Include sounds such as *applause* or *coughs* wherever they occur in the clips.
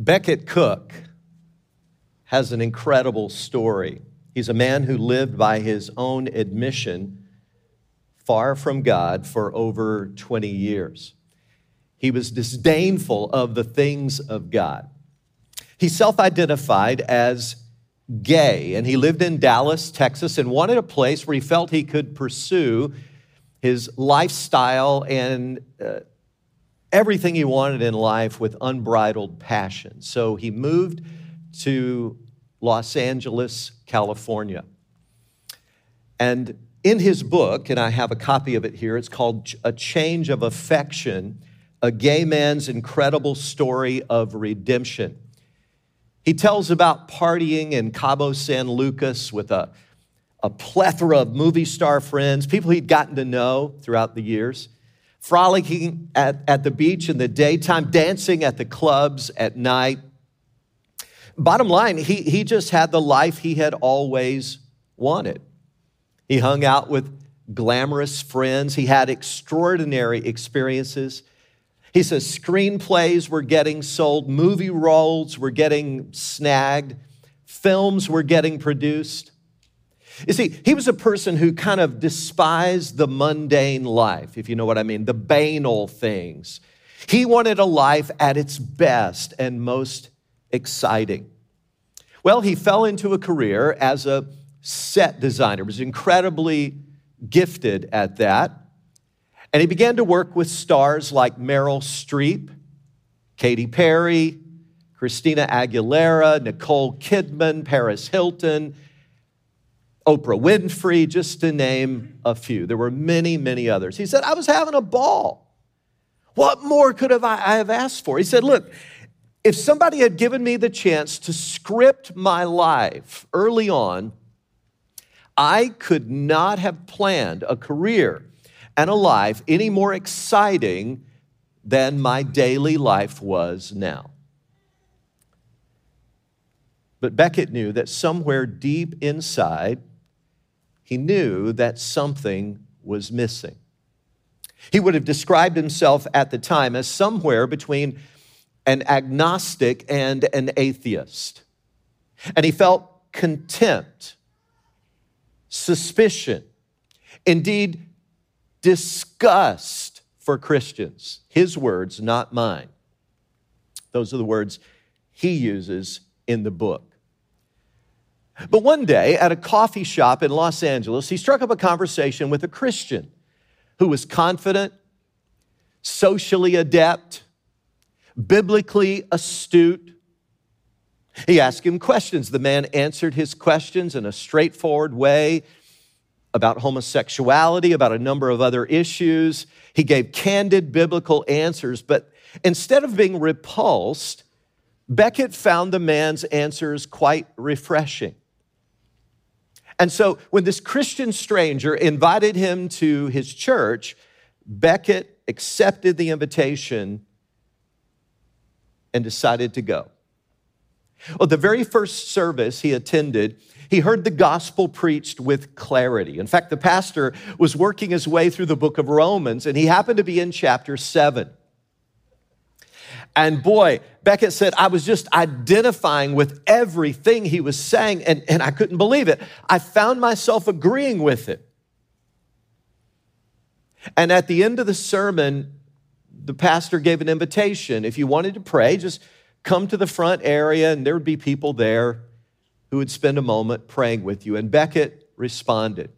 Becket Cook has an incredible story. He's a man who lived by his own admission far from God for over 20 years. He was disdainful of the things of God. He self identified as gay, and he lived in Dallas, Texas, and wanted a place where he felt he could pursue his lifestyle and uh, everything he wanted in life with unbridled passion. So he moved to Los Angeles, California. And in his book, and I have a copy of it here, it's called A Change of Affection A Gay Man's Incredible Story of Redemption. He tells about partying in Cabo San Lucas with a, a plethora of movie star friends, people he'd gotten to know throughout the years frolicking at, at the beach in the daytime, dancing at the clubs at night. Bottom line, he, he just had the life he had always wanted. He hung out with glamorous friends, he had extraordinary experiences. He says screenplays were getting sold, movie roles were getting snagged, films were getting produced. You see, he was a person who kind of despised the mundane life, if you know what I mean, the banal things. He wanted a life at its best and most exciting. Well, he fell into a career as a set designer, he was incredibly gifted at that. And he began to work with stars like Meryl Streep, Katy Perry, Christina Aguilera, Nicole Kidman, Paris Hilton, Oprah Winfrey, just to name a few. There were many, many others. He said, I was having a ball. What more could have I, I have asked for? He said, Look, if somebody had given me the chance to script my life early on, I could not have planned a career and a life any more exciting than my daily life was now. But Becket knew that somewhere deep inside, he knew that something was missing. He would have described himself at the time as somewhere between an agnostic and an atheist. And he felt contempt, suspicion, indeed, disgust for Christians. His words, not mine. Those are the words he uses in the book. But one day at a coffee shop in Los Angeles, he struck up a conversation with a Christian who was confident, socially adept, biblically astute. He asked him questions. The man answered his questions in a straightforward way about homosexuality, about a number of other issues. He gave candid biblical answers, but instead of being repulsed, Becket found the man's answers quite refreshing. And so when this Christian stranger invited him to his church, Becket accepted the invitation and decided to go. Well, the very first service he attended, he heard the gospel preached with clarity. In fact, the pastor was working his way through the book of Romans, and he happened to be in chapter 7. And boy, Becket said, I was just identifying with everything he was saying, and, and I couldn't believe it. I found myself agreeing with it. And at the end of the sermon, the pastor gave an invitation. If you wanted to pray, just come to the front area, and there would be people there who would spend a moment praying with you. And Becket responded.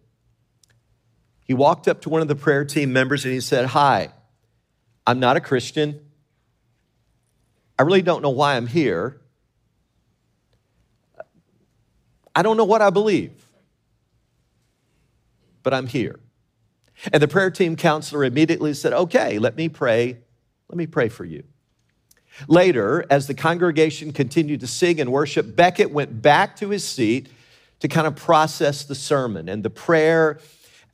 He walked up to one of the prayer team members and he said, Hi, I'm not a Christian. I really don't know why I'm here. I don't know what I believe, but I'm here. And the prayer team counselor immediately said, Okay, let me pray. Let me pray for you. Later, as the congregation continued to sing and worship, Becket went back to his seat to kind of process the sermon and the prayer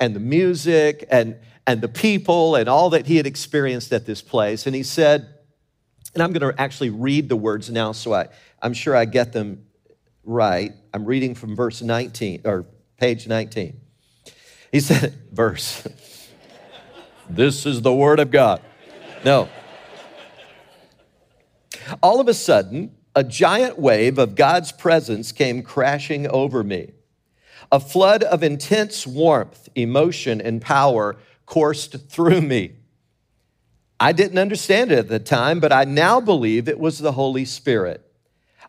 and the music and, and the people and all that he had experienced at this place. And he said, and I'm going to actually read the words now so I, I'm sure I get them right. I'm reading from verse 19 or page 19. He said, *laughs* verse, this is the word of God. No. All of a sudden, a giant wave of God's presence came crashing over me. A flood of intense warmth, emotion, and power coursed through me. I didn't understand it at the time, but I now believe it was the Holy Spirit.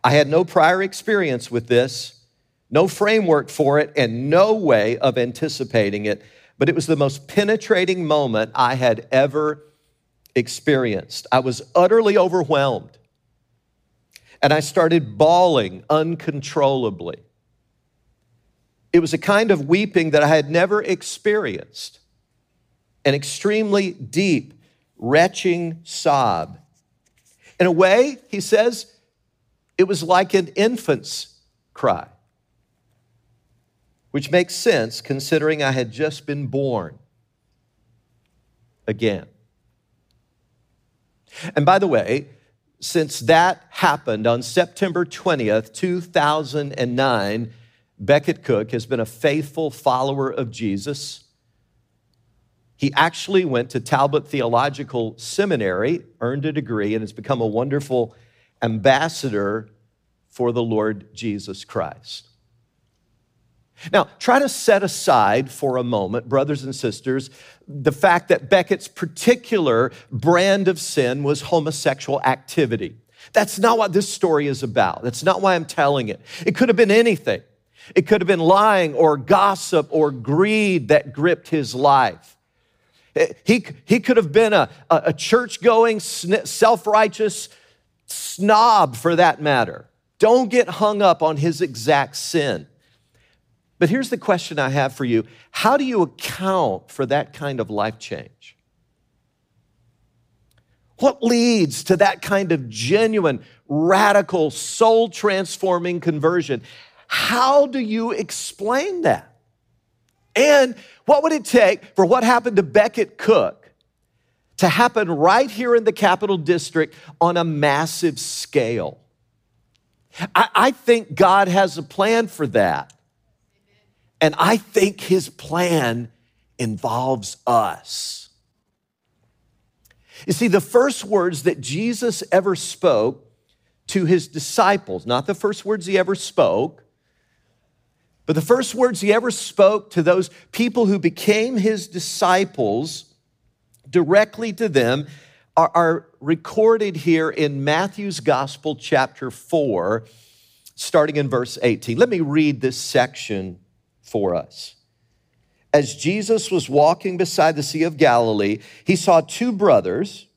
I had no prior experience with this, no framework for it, and no way of anticipating it, but it was the most penetrating moment I had ever experienced. I was utterly overwhelmed, and I started bawling uncontrollably. It was a kind of weeping that I had never experienced, an extremely deep, retching sob. In a way, he says, it was like an infant's cry, which makes sense considering I had just been born again. And by the way, since that happened on September 20th, 2009, Becket Cook has been a faithful follower of Jesus. He actually went to Talbot Theological Seminary, earned a degree, and has become a wonderful ambassador for the Lord Jesus Christ. Now, try to set aside for a moment, brothers and sisters, the fact that Becket's particular brand of sin was homosexual activity. That's not what this story is about. That's not why I'm telling it. It could have been anything. It could have been lying or gossip or greed that gripped his life. Eh, he, he could have been a, a church going, self righteous snob for that matter. Don't get hung up on his exact sin. But here's the question I have for you How do you account for that kind of life change? What leads to that kind of genuine, radical, soul transforming conversion? How do you explain that? And what would it take for what happened to Becket Cook to happen right here in the Capital District on a massive scale? I, I think God has a plan for that. And I think his plan involves us. You see, the first words that Jesus ever spoke to his disciples, not the first words he ever spoke, but the first words he ever spoke to those people who became his disciples directly to them are, are recorded here in Matthew's Gospel, chapter 4, starting in verse 18. Let me read this section for us. As Jesus was walking beside the Sea of Galilee, he saw two brothers,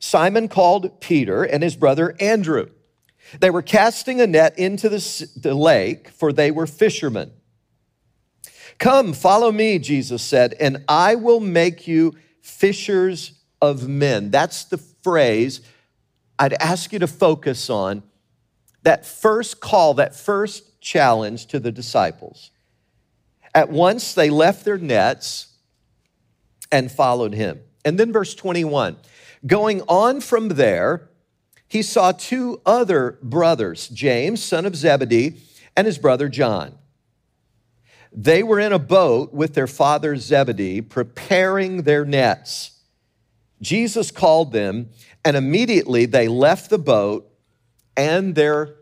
Simon called Peter and his brother Andrew. They were casting a net into the, the lake, for they were fishermen. Come, follow me, Jesus said, and I will make you fishers of men. That's the phrase I'd ask you to focus on. That first call, that first challenge to the disciples. At once they left their nets and followed him. And then verse 21 going on from there, he saw two other brothers, James, son of Zebedee, and his brother John. They were in a boat with their father Zebedee, preparing their nets. Jesus called them, and immediately they left the boat and their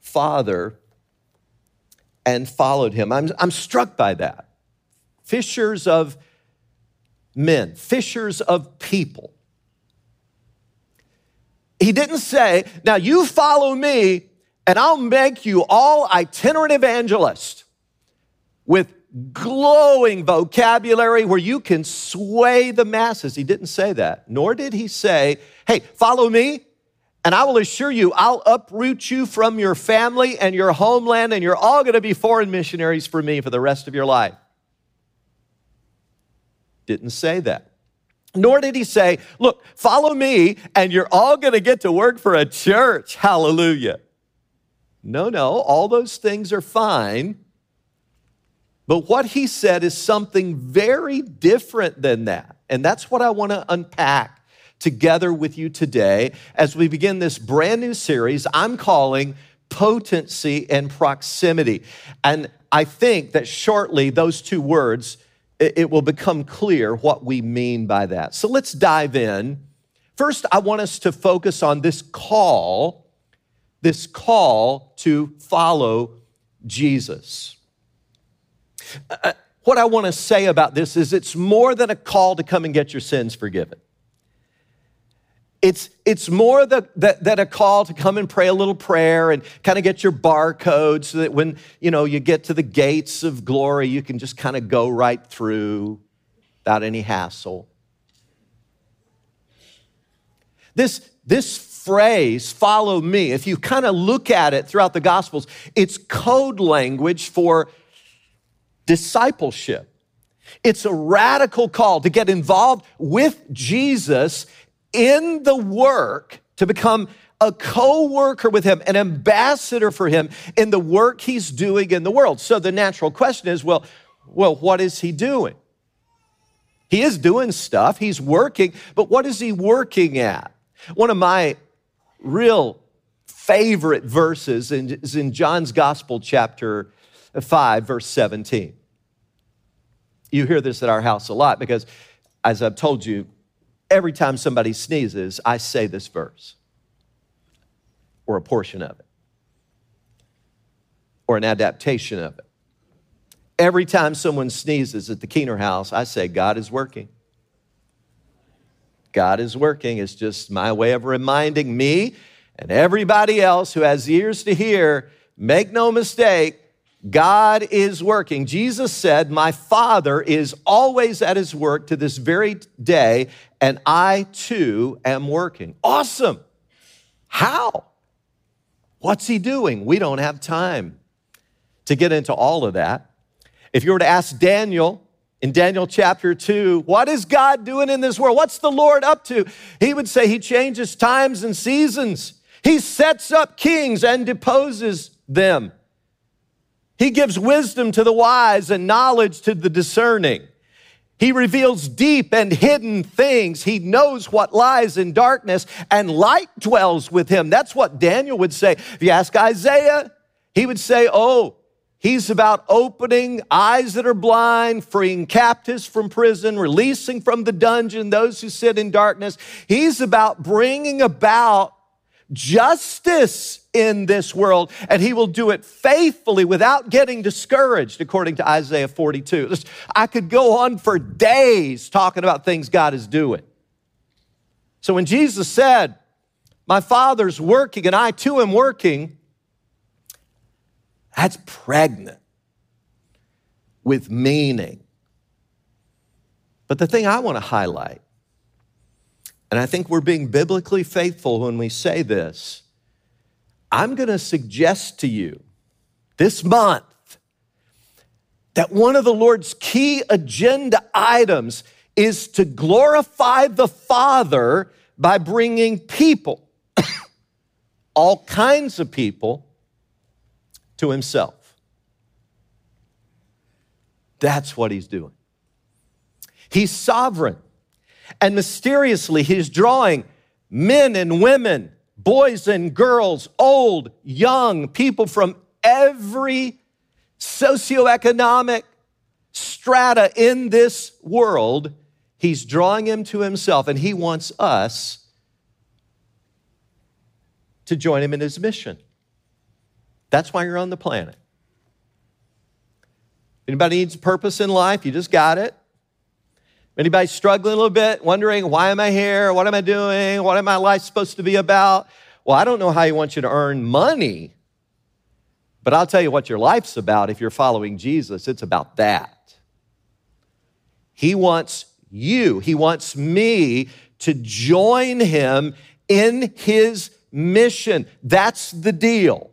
father and followed him. I'm, I'm struck by that. Fishers of men, fishers of people. He didn't say, Now you follow me, and I'll make you all itinerant evangelists with glowing vocabulary where you can sway the masses. He didn't say that. Nor did he say, Hey, follow me, and I will assure you, I'll uproot you from your family and your homeland, and you're all going to be foreign missionaries for me for the rest of your life. Didn't say that. Nor did he say, Look, follow me, and you're all going to get to work for a church. Hallelujah. No, no, all those things are fine. But what he said is something very different than that. And that's what I want to unpack together with you today as we begin this brand new series I'm calling Potency and Proximity. And I think that shortly those two words, it will become clear what we mean by that. So let's dive in. First, I want us to focus on this call this call to follow Jesus. Uh, what I want to say about this is it's more than a call to come and get your sins forgiven. It's, it's more that, that a call to come and pray a little prayer and kind of get your barcode so that when you know you get to the gates of glory, you can just kind of go right through without any hassle. This, this phrase, follow me, if you kind of look at it throughout the Gospels, it's code language for discipleship. It's a radical call to get involved with Jesus in the work to become a co worker with him, an ambassador for him in the work he's doing in the world. So the natural question is well, well, what is he doing? He is doing stuff, he's working, but what is he working at? One of my real favorite verses is in John's Gospel, chapter 5, verse 17. You hear this at our house a lot because, as I've told you, every time somebody sneezes, I say this verse or a portion of it or an adaptation of it. Every time someone sneezes at the Keener house, I say, God is working. God is working. It's just my way of reminding me and everybody else who has ears to hear make no mistake, God is working. Jesus said, My Father is always at his work to this very day, and I too am working. Awesome. How? What's he doing? We don't have time to get into all of that. If you were to ask Daniel in Daniel chapter 2, what is God doing in this world? What's the Lord up to? He would say he changes times and seasons. He sets up kings and deposes them. He gives wisdom to the wise and knowledge to the discerning. He reveals deep and hidden things. He knows what lies in darkness, and light dwells with him. That's what Daniel would say. If you ask Isaiah, he would say, Oh, he's about opening eyes that are blind, freeing captives from prison, releasing from the dungeon those who sit in darkness. He's about bringing about justice in this world, and he will do it faithfully without getting discouraged, according to Isaiah 42. I could go on for days talking about things God is doing. So when Jesus said, My Father's working and I too am working, that's pregnant with meaning. But the thing I want to highlight and I think we're being biblically faithful when we say this. I'm going to suggest to you this month that one of the Lord's key agenda items is to glorify the Father by bringing people, *coughs* all kinds of people, to Himself. That's what He's doing. He's sovereign. And mysteriously, he's drawing men and women, boys and girls, old, young, people from every socioeconomic strata in this world. He's drawing him to himself, and he wants us to join him in his mission. That's why you're on the planet. Anybody needs a purpose in life? You just got it. Anybody struggling a little bit, wondering, why am I here? What am I doing? What am my life supposed to be about? Well, I don't know how he wants you to earn money, but I'll tell you what your life's about if you're following Jesus. It's about that. He wants you, he wants me to join him in his mission. That's the deal.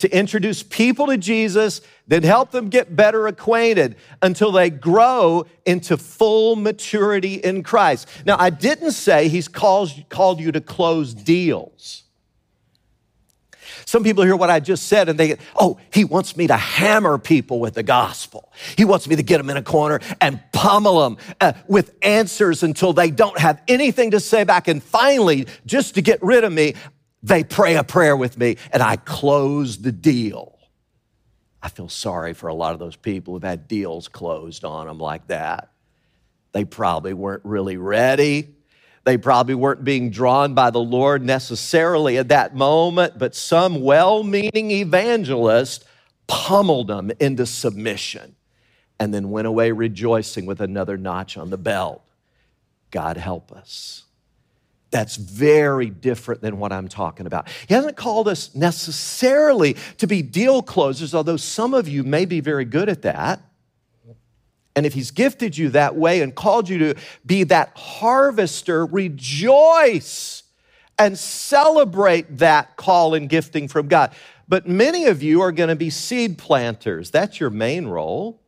To introduce people to Jesus that help them get better acquainted until they grow into full maturity in Christ. Now, I didn't say he's called, called you to close deals. Some people hear what I just said and they get, oh, he wants me to hammer people with the gospel. He wants me to get them in a corner and pummel them uh, with answers until they don't have anything to say back. And finally, just to get rid of me, they pray a prayer with me and I close the deal. I feel sorry for a lot of those people who've had deals closed on them like that. They probably weren't really ready. They probably weren't being drawn by the Lord necessarily at that moment, but some well meaning evangelist pummeled them into submission and then went away rejoicing with another notch on the belt. God help us. That's very different than what I'm talking about. He hasn't called us necessarily to be deal closers, although some of you may be very good at that. And if He's gifted you that way and called you to be that harvester, rejoice and celebrate that call and gifting from God. But many of you are going to be seed planters. That's your main role.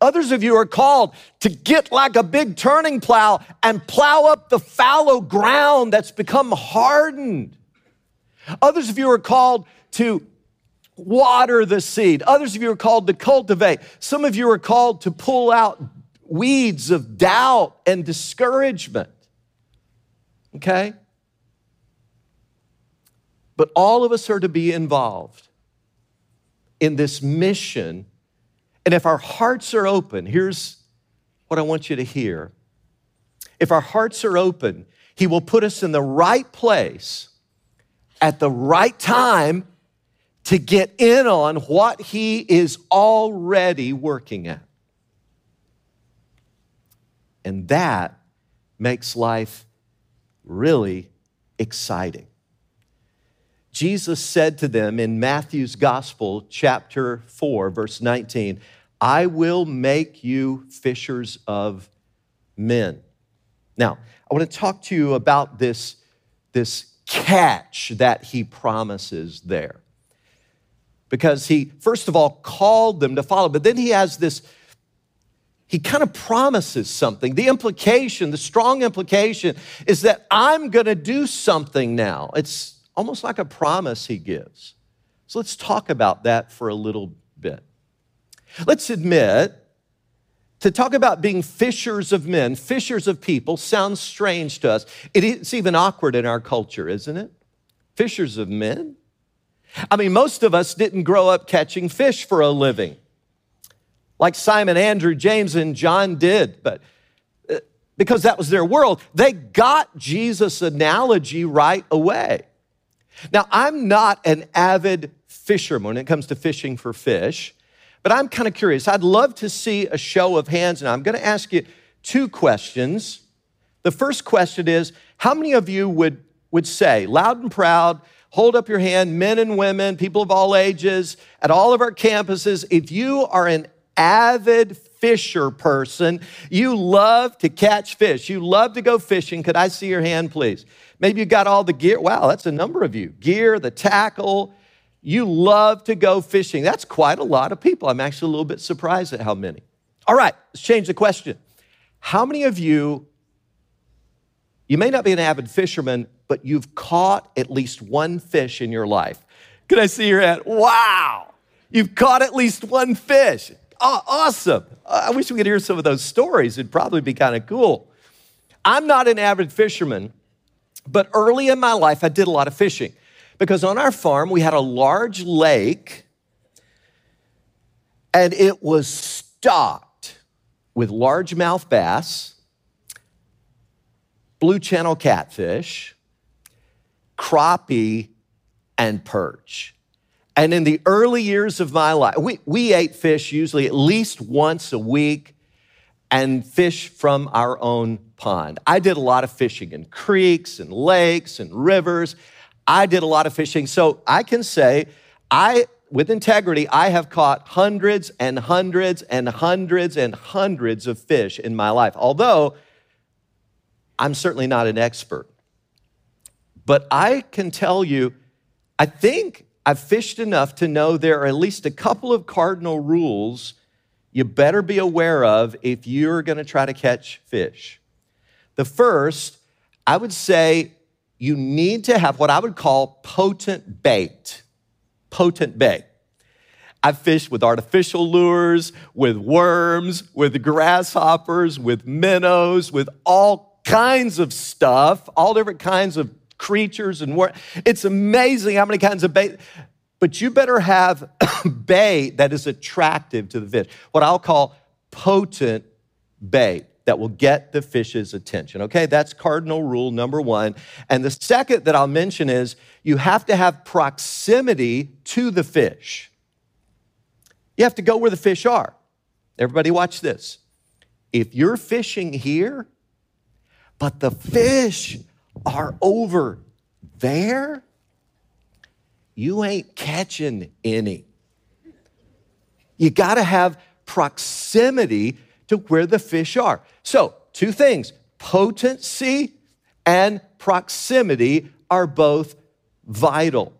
Others of you are called to get like a big turning plow and plow up the fallow ground that's become hardened. Others of you are called to water the seed. Others of you are called to cultivate. Some of you are called to pull out weeds of doubt and discouragement. Okay? But all of us are to be involved in this mission. And if our hearts are open, here's what I want you to hear. If our hearts are open, He will put us in the right place at the right time to get in on what he is already working at. And that makes life really exciting. Jesus said to them in Matthew's Gospel, chapter 4, verse 19, I will make you fishers of men. Now, I want to talk to you about this, this catch that he promises there because he, first of all, called them to follow, but then he has this, he kind of promises something. The implication, the strong implication, is that I'm going to do something now. It's almost like a promise he gives. So let's talk about that for a little bit. Let's admit, to talk about being fishers of men, fishers of people, sounds strange to us. It's even awkward in our culture, isn't it? Fishers of men? I mean, most of us didn't grow up catching fish for a living, like Simon, Andrew, James, and John did, but uh, because that was their world, they got Jesus' analogy right away. Now, I'm not an avid fisherman when it comes to fishing for fish, but I'm kind of curious. I'd love to see a show of hands, and I'm going to ask you two questions. The first question is How many of you would, would say, loud and proud, hold up your hand, men and women, people of all ages, at all of our campuses. If you are an avid fisher person, you love to catch fish, you love to go fishing. Could I see your hand, please? Maybe you got all the gear. Wow, that's a number of you. Gear, the tackle. You love to go fishing. That's quite a lot of people. I'm actually a little bit surprised at how many. All right, let's change the question. How many of you, you may not be an avid fisherman, but you've caught at least one fish in your life. Can I see your hand? Wow, you've caught at least one fish. Oh, awesome. I wish we could hear some of those stories. It'd probably be kind of cool. I'm not an avid fisherman, but early in my life, I did a lot of fishing because on our farm, we had a large lake and it was stocked with largemouth bass, blue channel catfish, crappie, and perch. And in the early years of my life, we, we ate fish usually at least once a week and fish from our own pond. I did a lot of fishing in creeks and lakes and rivers. I did a lot of fishing. So I can say, I, with integrity, I have caught hundreds and hundreds and hundreds and hundreds of fish in my life. Although I'm certainly not an expert. But I can tell you, I think I've fished enough to know there are at least a couple of cardinal rules you better be aware of if you're going to try to catch fish. The first, I would say you need to have what I would call potent bait. Potent bait. I've fished with artificial lures, with worms, with grasshoppers, with minnows, with all kinds of stuff, all different kinds of creatures and what. It's amazing how many kinds of bait. But you better have *coughs* bait that is attractive to the fish, what I'll call potent bait that will get the fish's attention. Okay, that's cardinal rule number one. And the second that I'll mention is you have to have proximity to the fish. You have to go where the fish are. Everybody, watch this. If you're fishing here, but the fish are over there, you ain't catching any. You got to have proximity to where the fish are. So, two things potency and proximity are both vital.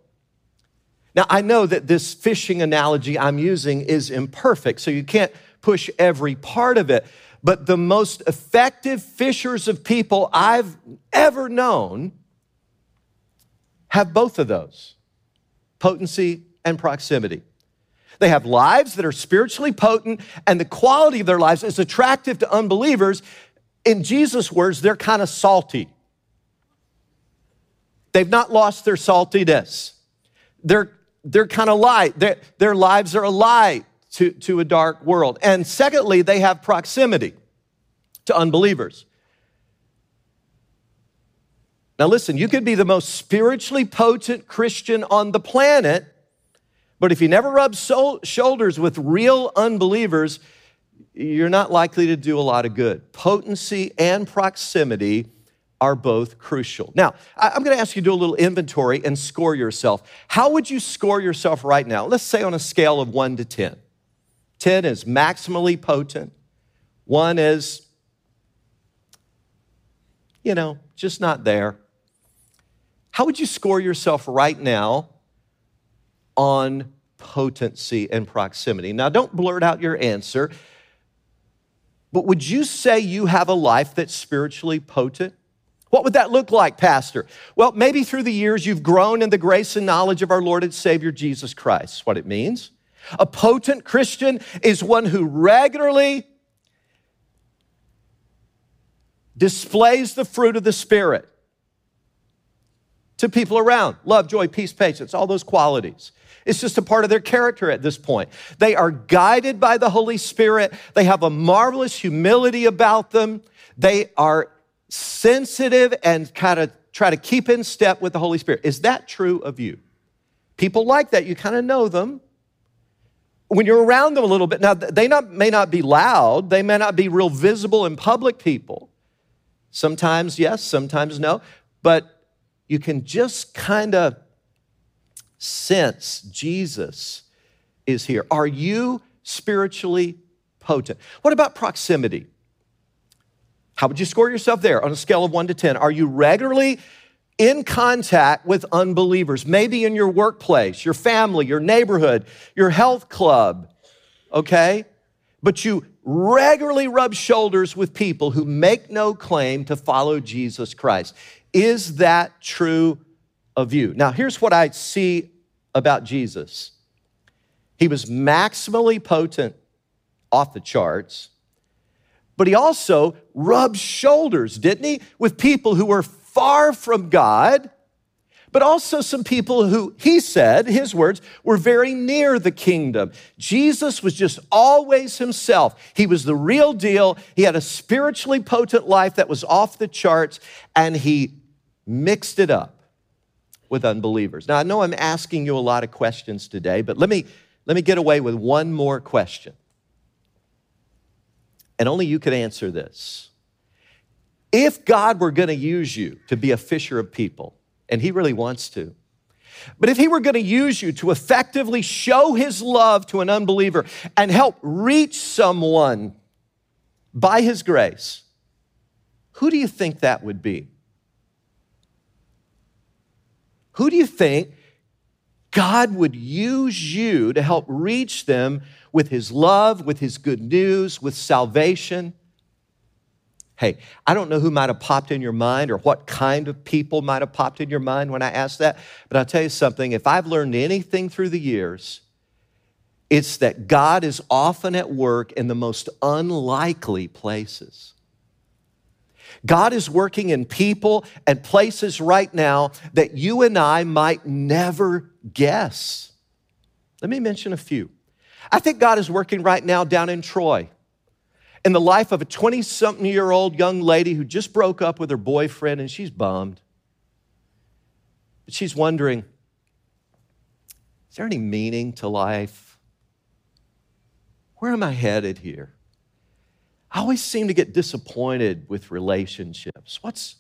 Now, I know that this fishing analogy I'm using is imperfect, so you can't push every part of it. But the most effective fishers of people I've ever known have both of those potency and proximity. They have lives that are spiritually potent, and the quality of their lives is attractive to unbelievers. In Jesus' words, they're kind of salty. They've not lost their saltiness. They're, they're kind of light. They're, their lives are a light to, to a dark world. And secondly, they have proximity to unbelievers. Now, listen, you could be the most spiritually potent Christian on the planet, but if you never rub so- shoulders with real unbelievers, you're not likely to do a lot of good. Potency and proximity are both crucial. Now, I'm going to ask you to do a little inventory and score yourself. How would you score yourself right now? Let's say on a scale of 1 to 10. 10 is maximally potent, 1 is, you know, just not there. How would you score yourself right now on potency and proximity? Now, don't blurt out your answer, but would you say you have a life that's spiritually potent? What would that look like, Pastor? Well, maybe through the years you've grown in the grace and knowledge of our Lord and Savior Jesus Christ. what it means. A potent Christian is one who regularly displays the fruit of the Spirit to people around love, joy, peace, patience, all those qualities. It's just a part of their character at this point. They are guided by the Holy Spirit. They have a marvelous humility about them. They are sensitive and kind of try to keep in step with the Holy Spirit. Is that true of you? People like that, you kind of know them. When you're around them a little bit, now they not, may not be loud, they may not be real visible in public people. Sometimes yes, sometimes no, but you can just kind of sense Jesus is here. Are you spiritually potent? What about proximity? How would you score yourself there on a scale of one to 10? Are you regularly in contact with unbelievers? Maybe in your workplace, your family, your neighborhood, your health club, okay? But you regularly rub shoulders with people who make no claim to follow Jesus Christ. Is that true of you? Now, here's what I see about Jesus He was maximally potent, off the charts, but he also rubbed shoulders, didn't he, with people who were far from God but also some people who, he said, his words, were very near the kingdom. Jesus was just always himself. He was the real deal. He had a spiritually potent life that was off the charts, and he mixed it up with unbelievers. Now, I know I'm asking you a lot of questions today, but let me, let me get away with one more question. And only you could answer this. If God were going to use you to be a fisher of people, and He really wants to, but if He were going to use you to effectively show His love to an unbeliever and help reach someone by His grace, who do you think that would be? Who do you think God would use you to help reach them with His love, with His good news, with salvation? Hey, I don't know who might have popped in your mind or what kind of people might have popped in your mind when I asked that, but I'll tell you something. If I've learned anything through the years, it's that God is often at work in the most unlikely places. God is working in people and places right now that you and I might never guess. Let me mention a few. I think God is working right now down in Troy. In the life of a 20 something year old young lady who just broke up with her boyfriend and she's bummed. But she's wondering is there any meaning to life? Where am I headed here? I always seem to get disappointed with relationships. What's,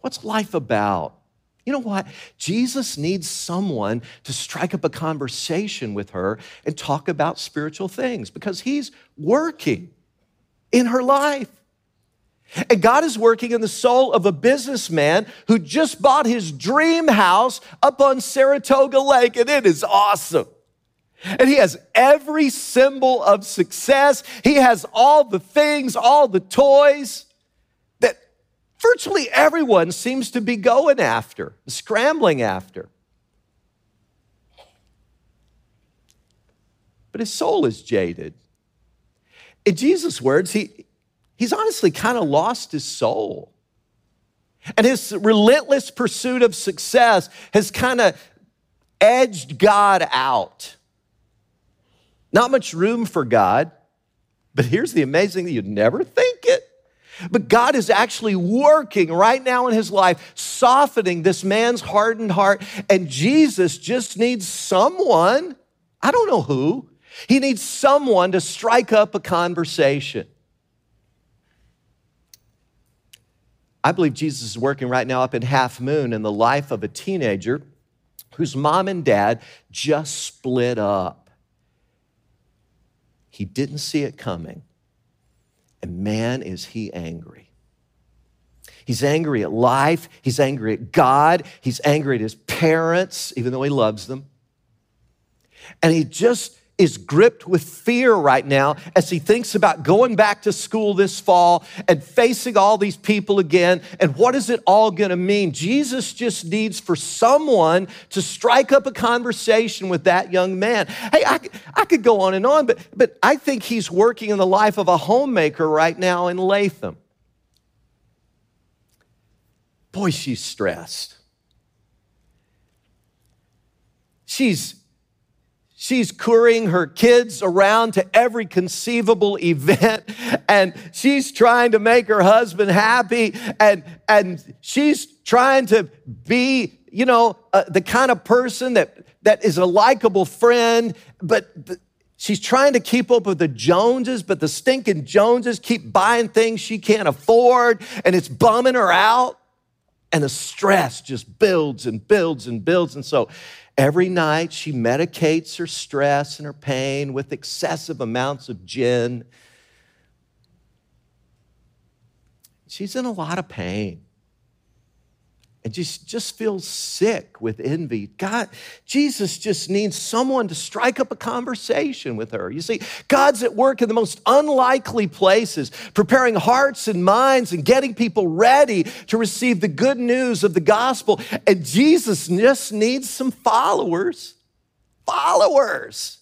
what's life about? You know what? Jesus needs someone to strike up a conversation with her and talk about spiritual things because he's working in her life. And God is working in the soul of a businessman who just bought his dream house up on Saratoga Lake, and it is awesome. And he has every symbol of success. He has all the things, all the toys that virtually everyone seems to be going after, scrambling after. But his soul is jaded. In Jesus' words, he, he's honestly kind of lost his soul. And his relentless pursuit of success has kind of edged God out. Not much room for God. But here's the amazing thing you'd never think it. But God is actually working right now in his life, softening this man's hardened heart. And Jesus just needs someone, I don't know who, he needs someone to strike up a conversation. I believe Jesus is working right now up in Half Moon in the life of a teenager whose mom and dad just split up. He didn't see it coming. And man, is he angry. He's angry at life. He's angry at God. He's angry at his parents, even though he loves them. And he just is gripped with fear right now as he thinks about going back to school this fall and facing all these people again. And what is it all going to mean? Jesus just needs for someone to strike up a conversation with that young man. Hey, I, I could go on and on, but, but I think he's working in the life of a homemaker right now in Latham. Boy, she's stressed. She's She's couriering her kids around to every conceivable event and she's trying to make her husband happy and, and she's trying to be, you know, uh, the kind of person that, that is a likable friend, but she's trying to keep up with the Joneses, but the stinking Joneses keep buying things she can't afford and it's bumming her out. And the stress just builds and builds and builds. And so Every night, she medicates her stress and her pain with excessive amounts of gin. She's in a lot of pain and just, just feels sick with envy. God, Jesus just needs someone to strike up a conversation with her. You see, God's at work in the most unlikely places, preparing hearts and minds and getting people ready to receive the good news of the gospel. And Jesus just needs some followers. Followers.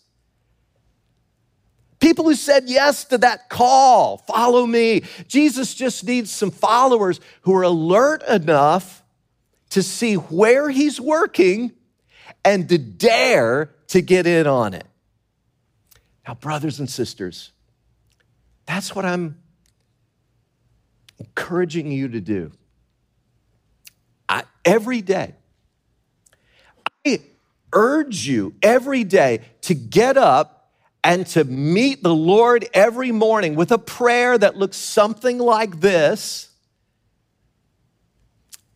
People who said yes to that call, follow me. Jesus just needs some followers who are alert enough to see where he's working and to dare to get in on it. Now, brothers and sisters, that's what I'm encouraging you to do. I, every day, I urge you every day to get up and to meet the Lord every morning with a prayer that looks something like this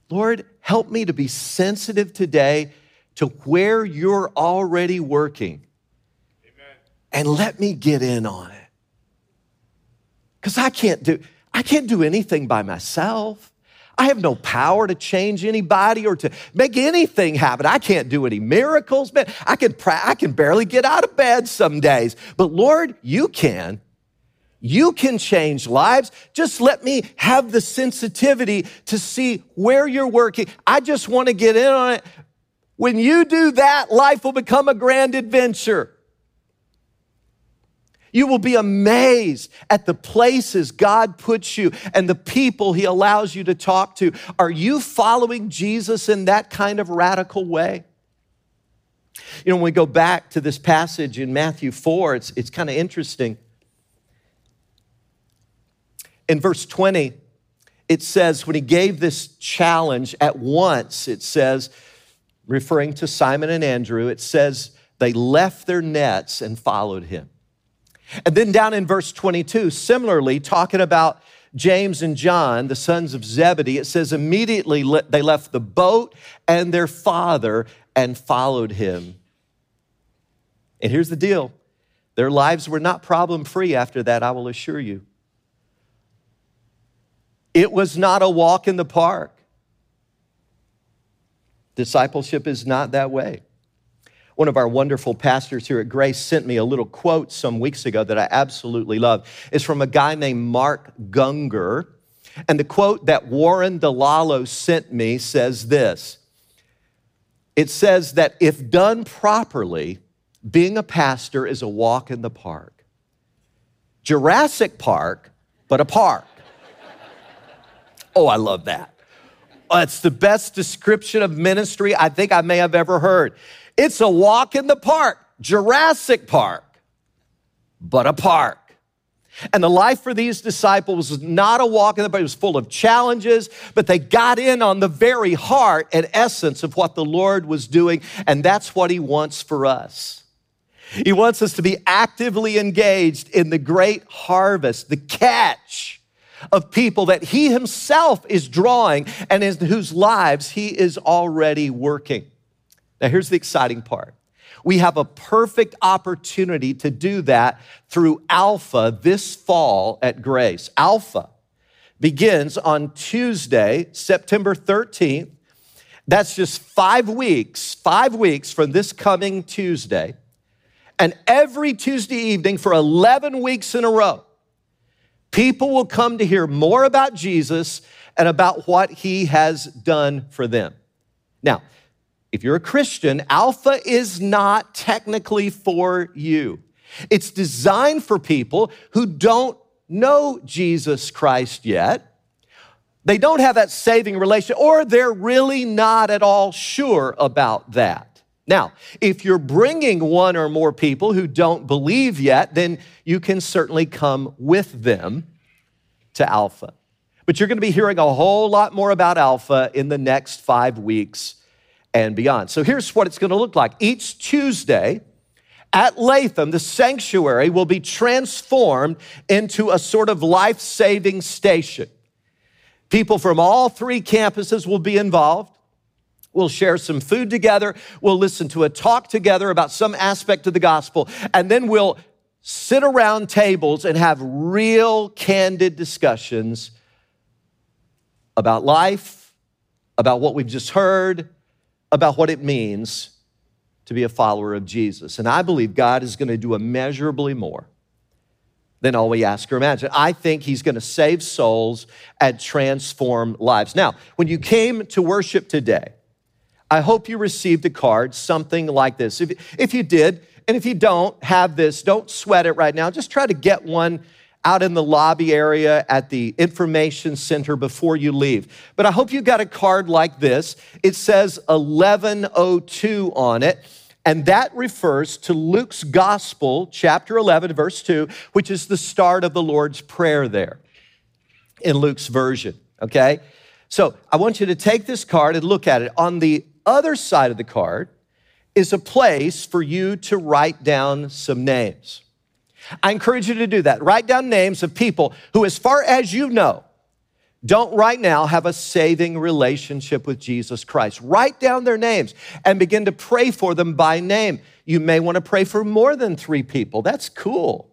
Lord, help me to be sensitive today to where you're already working. Amen. And let me get in on it. Cuz I can't do I can't do anything by myself. I have no power to change anybody or to make anything happen. I can't do any miracles, man. I can, I can barely get out of bed some days. But Lord, you can. You can change lives. Just let me have the sensitivity to see where you're working. I just want to get in on it. When you do that, life will become a grand adventure. You will be amazed at the places God puts you and the people He allows you to talk to. Are you following Jesus in that kind of radical way? You know, when we go back to this passage in Matthew 4, it's, it's kind of interesting In verse 20, it says, when he gave this challenge at once, it says, referring to Simon and Andrew, it says, they left their nets and followed him. And then down in verse 22, similarly, talking about James and John, the sons of Zebedee, it says, immediately they left the boat and their father and followed him. And here's the deal their lives were not problem free after that, I will assure you. It was not a walk in the park. Discipleship is not that way. One of our wonderful pastors here at Grace sent me a little quote some weeks ago that I absolutely love. It's from a guy named Mark Gungor. And the quote that Warren DeLallo sent me says this It says that if done properly, being a pastor is a walk in the park. Jurassic Park, but a park. Oh, I love that. Uh, it's the best description of ministry I think I may have ever heard. It's a walk in the park, Jurassic Park, but a park. And the life for these disciples was not a walk in the park, it was full of challenges, but they got in on the very heart and essence of what the Lord was doing, and that's what He wants for us. He wants us to be actively engaged in the great harvest, the catch of people that He Himself is drawing and in whose lives He is already working. Now, here's the exciting part. We have a perfect opportunity to do that through Alpha this fall at Grace. Alpha begins on Tuesday, September 13th. That's just five weeks, five weeks from this coming Tuesday. And every Tuesday evening for 11 weeks in a row, people will come to hear more about Jesus and about what he has done for them. Now, if you're a Christian, Alpha is not technically for you. It's designed for people who don't know Jesus Christ yet. They don't have that saving relationship, or they're really not at all sure about that. Now, if you're bringing one or more people who don't believe yet, then you can certainly come with them to Alpha. But you're going to be hearing a whole lot more about Alpha in the next five weeks and beyond. So here's what it's going to look like. Each Tuesday at Latham, the sanctuary will be transformed into a sort of life saving station. People from all three campuses will be involved. We'll share some food together. We'll listen to a talk together about some aspect of the gospel. And then we'll sit around tables and have real candid discussions about life, about what we've just heard, about what it means to be a follower of Jesus. And I believe God is going to do immeasurably more than all we ask or imagine. I think He's going to save souls and transform lives. Now, when you came to worship today, I hope you received a card, something like this. If, if you did, and if you don't have this, don't sweat it right now. Just try to get one out in the lobby area at the information center before you leave. But I hope you got a card like this. It says 1102 on it. And that refers to Luke's gospel, chapter 11, verse 2, which is the start of the Lord's Prayer there in Luke's version, okay? So I want you to take this card and look at it. On the other side of the card is a place for you to write down some names. I encourage you to do that. Write down names of people who, as far as you know, don't right now have a saving relationship with Jesus Christ. Write down their names and begin to pray for them by name. You may want to pray for more than three people. That's cool.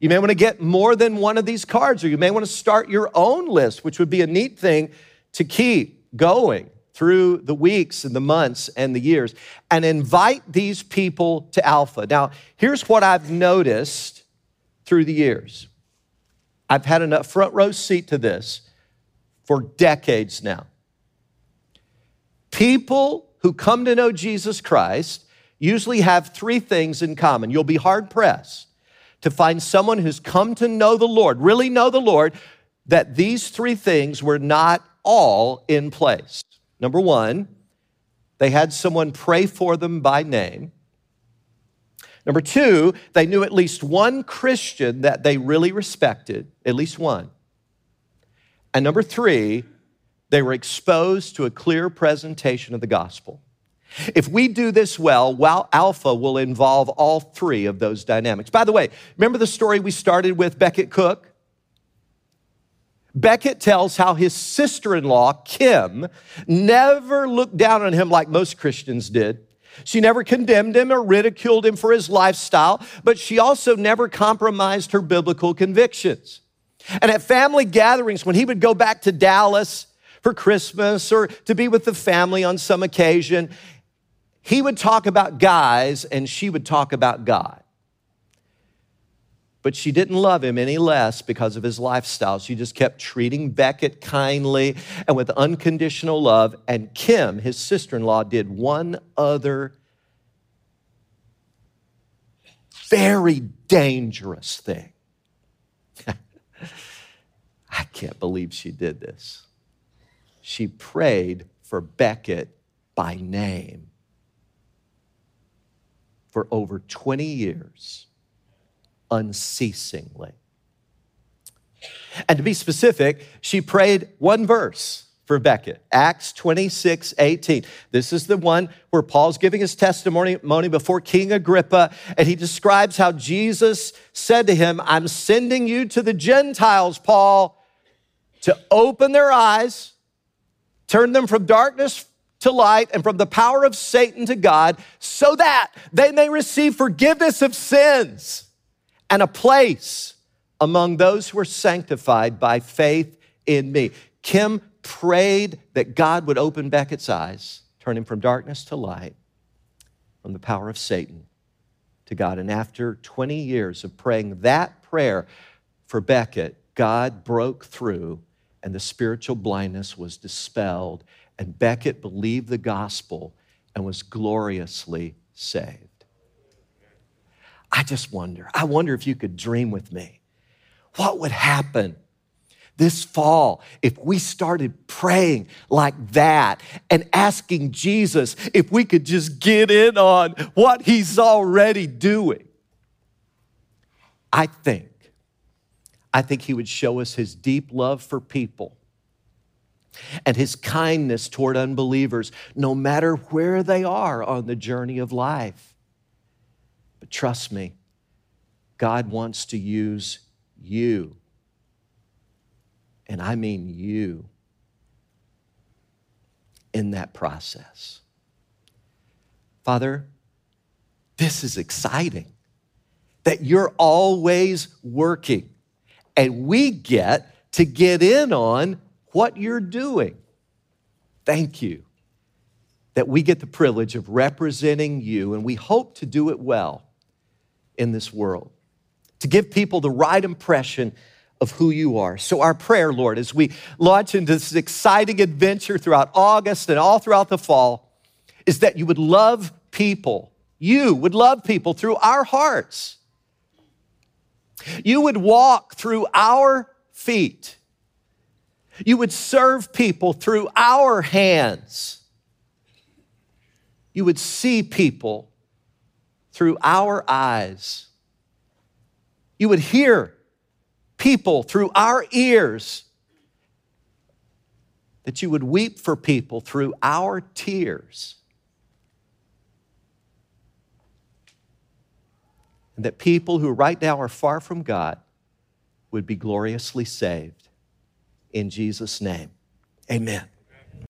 You may want to get more than one of these cards, or you may want to start your own list, which would be a neat thing to keep going through the weeks and the months and the years and invite these people to Alpha. Now, here's what I've noticed through the years. I've had a front row seat to this for decades now. People who come to know Jesus Christ usually have three things in common. You'll be hard pressed to find someone who's come to know the Lord, really know the Lord, that these three things were not all in place. Number one, they had someone pray for them by name. Number two, they knew at least one Christian that they really respected, at least one. And number three, they were exposed to a clear presentation of the gospel. If we do this well, well, Alpha will involve all three of those dynamics. By the way, remember the story we started with Becket Cook? Becket tells how his sister in law, Kim, never looked down on him like most Christians did. She never condemned him or ridiculed him for his lifestyle, but she also never compromised her biblical convictions. And at family gatherings, when he would go back to Dallas for Christmas or to be with the family on some occasion, he would talk about guys and she would talk about God. But she didn't love him any less because of his lifestyle. She just kept treating Becket kindly and with unconditional love. And Kim, his sister in law, did one other very dangerous thing. *laughs* I can't believe she did this. She prayed for Becket by name for over 20 years, unceasingly. And to be specific, she prayed one verse for Becket, Acts 26, 18. This is the one where Paul's giving his testimony before King Agrippa, and he describes how Jesus said to him, I'm sending you to the Gentiles, Paul, to open their eyes, turn them from darkness to light and from the power of Satan to God, so that they may receive forgiveness of sins and a place among those who are sanctified by faith in me. Kim prayed that God would open Becket's eyes, turn him from darkness to light, from the power of Satan to God. And after 20 years of praying that prayer for Becket, God broke through and the spiritual blindness was dispelled, and Becket believed the gospel and was gloriously saved. I just wonder, I wonder if you could dream with me. What would happen this fall if we started praying like that and asking Jesus if we could just get in on what he's already doing? I think I think he would show us his deep love for people and his kindness toward unbelievers, no matter where they are on the journey of life. Trust me, God wants to use you. And I mean you in that process. Father, this is exciting that you're always working and we get to get in on what you're doing. Thank you that we get the privilege of representing you, and we hope to do it well in this world, to give people the right impression of who you are. So, our prayer, Lord, as we launch into this exciting adventure throughout August and all throughout the fall, is that you would love people. You would love people through our hearts you would walk through our feet. You would serve people through our hands. You would see people through our eyes. You would hear people through our ears. That you would weep for people through our tears. and that people who right now are far from God would be gloriously saved. In Jesus' name, amen.